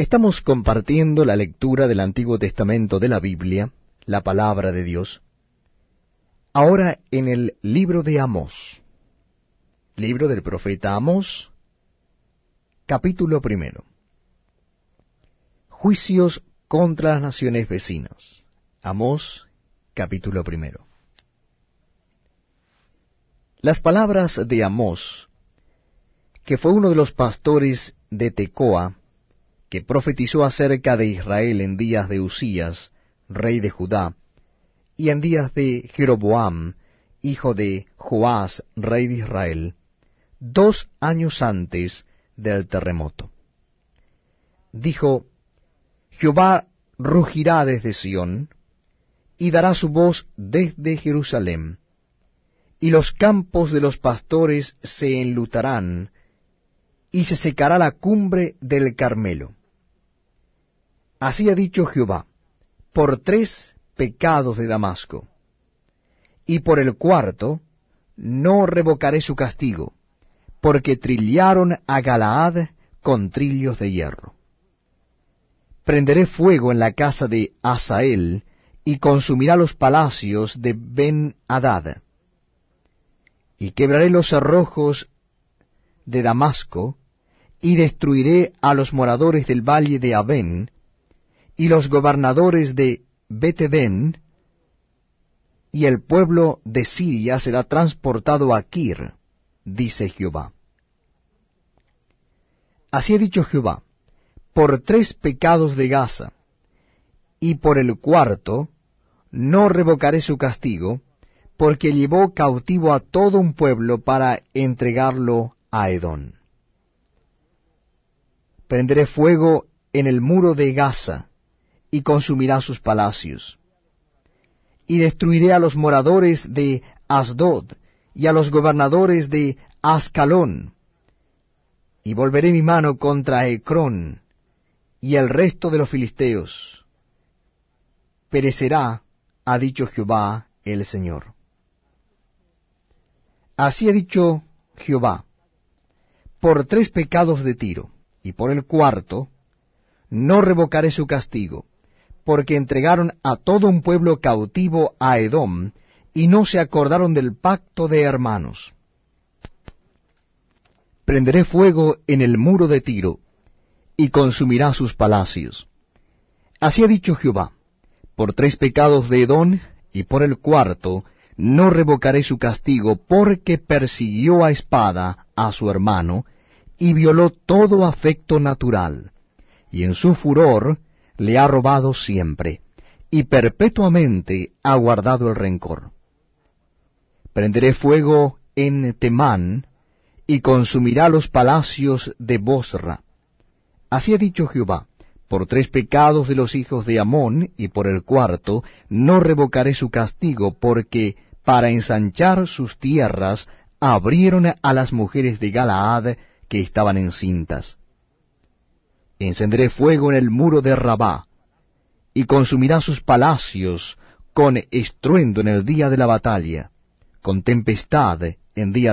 Estamos compartiendo la lectura del Antiguo Testamento de la Biblia, la palabra de Dios, ahora en el libro de Amós, libro del profeta Amós, capítulo primero. Juicios contra las naciones vecinas. Amós, capítulo primero. Las palabras de Amós, que fue uno de los pastores de Tecoa, que profetizó acerca de Israel en días de Usías, rey de Judá, y en días de Jeroboam, hijo de Joás, rey de Israel, dos años antes del terremoto. Dijo, Jehová rugirá desde Sión, y dará su voz desde Jerusalén, y los campos de los pastores se enlutarán, y se secará la cumbre del Carmelo. Así ha dicho Jehová, por tres pecados de Damasco, y por el cuarto no revocaré su castigo, porque trillaron a Galaad con trillos de hierro. Prenderé fuego en la casa de Asael, y consumirá los palacios de Ben-Hadad. Y quebraré los cerrojos de Damasco, y destruiré a los moradores del valle de Abén, y los gobernadores de Betedén, y el pueblo de Siria será transportado a Kir, dice Jehová. Así ha dicho Jehová, por tres pecados de Gaza, y por el cuarto, no revocaré su castigo, porque llevó cautivo a todo un pueblo para entregarlo a Edón. Prenderé fuego en el muro de Gaza, y consumirá sus palacios. Y destruiré a los moradores de Asdod, y a los gobernadores de Ascalón, y volveré mi mano contra Ecrón, y el resto de los filisteos. Perecerá, ha dicho Jehová el Señor. Así ha dicho Jehová, por tres pecados de Tiro, y por el cuarto, no revocaré su castigo, porque entregaron a todo un pueblo cautivo a Edom, y no se acordaron del pacto de hermanos. Prenderé fuego en el muro de Tiro, y consumirá sus palacios. Así ha dicho Jehová, por tres pecados de Edom, y por el cuarto, no revocaré su castigo, porque persiguió a espada a su hermano, y violó todo afecto natural, y en su furor le ha robado siempre, y perpetuamente ha guardado el rencor. Prenderé fuego en Temán, y consumirá los palacios de Bosra. Así ha dicho Jehová, por tres pecados de los hijos de Amón, y por el cuarto, no revocaré su castigo, porque para ensanchar sus tierras abrieron a las mujeres de Galaad que estaban encintas encenderé fuego en el muro de Rabá, y consumirá sus palacios con estruendo en el día de la batalla, con tempestad en día